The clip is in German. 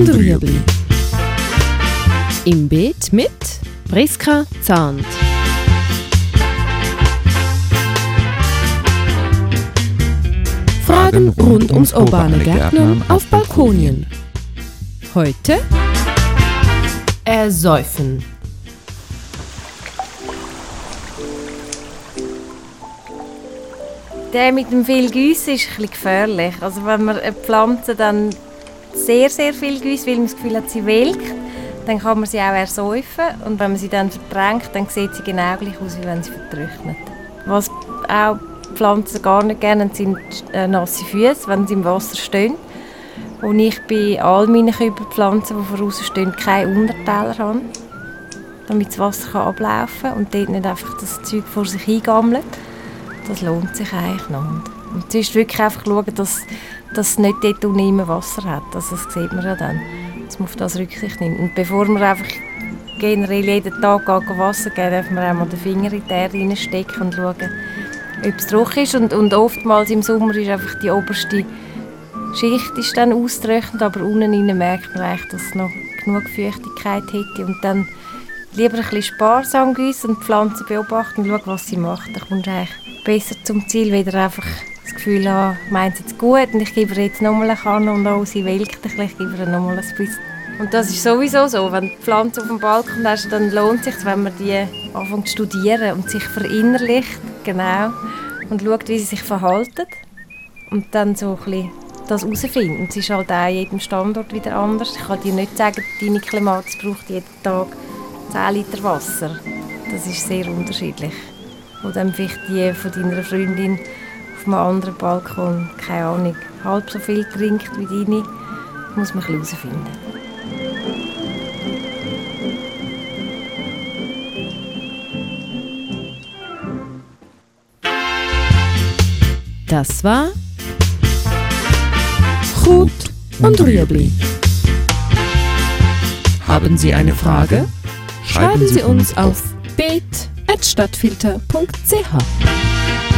und Rüebli. Im Beet mit Priska Zahnt. Fragen rund ums urbane Gärtnern auf Balkonien. Heute Ersäufen. Der mit dem viel Gießen ist ein bisschen gefährlich. Also wenn man eine Pflanze dann sehr, sehr viel gießt, weil man das Gefühl hat, sie welkt, dann kann man sie auch ersäufen. Und wenn man sie dann verdrängt, dann sieht sie genau gleich aus, wie wenn sie vertrocknet. Was auch Pflanzen gar nicht gerne sind äh, nasse Füße, wenn sie im Wasser stehen. Und ich bei all meinen Kübelpflanzen, die voraus stehen, keine Unterteller habe, damit das Wasser ablaufen kann und dort nicht einfach das Zeug vor sich eingammelt das lohnt sich eigentlich noch. Und ist wirklich einfach schauen, dass, dass es nicht dort unten Wasser hat. Also das sieht man ja dann, dass man auf das Rücksicht nimmt. Und bevor man einfach generell jeden Tag Wasser geben, darf man auch mal den Finger in die Erde reinstecken und schauen, ob es trocken ist. Und, und oftmals im Sommer ist einfach die oberste Schicht ist dann austrocknet, aber unten merkt man dass es noch genug Feuchtigkeit hätte. Und dann lieber ein bisschen sparsam gießen und die Pflanzen beobachten und schauen, was sie macht. Dann kommst du eigentlich besser zum Ziel, wieder einfach Gefühl haben, ich meine es jetzt gut und ich gebe ihr jetzt nochmal Kanne und auch sie welkt ein bisschen, ich gebe ihr nochmal ein bisschen. Und das ist sowieso so, wenn die Pflanze auf dem Balkon hast, dann lohnt es sich, wenn man die anfängt zu studieren und sich verinnerlicht, genau, und schaut, wie sie sich verhalten und dann so ein bisschen das herausfinden. Es ist halt auch an jedem Standort wieder anders. Ich kann dir nicht sagen, deine Klimatis braucht jeden Tag 10 Liter Wasser. Das ist sehr unterschiedlich wo dann vielleicht die von deiner Freundin auf einem anderen Balkon, keine Ahnung, halb so viel trinkt wie deine, muss man herausfinden. Das war Gut und Rüebli. Haben Sie eine Frage? Schreiben Sie uns auf bet stadtfilter.ch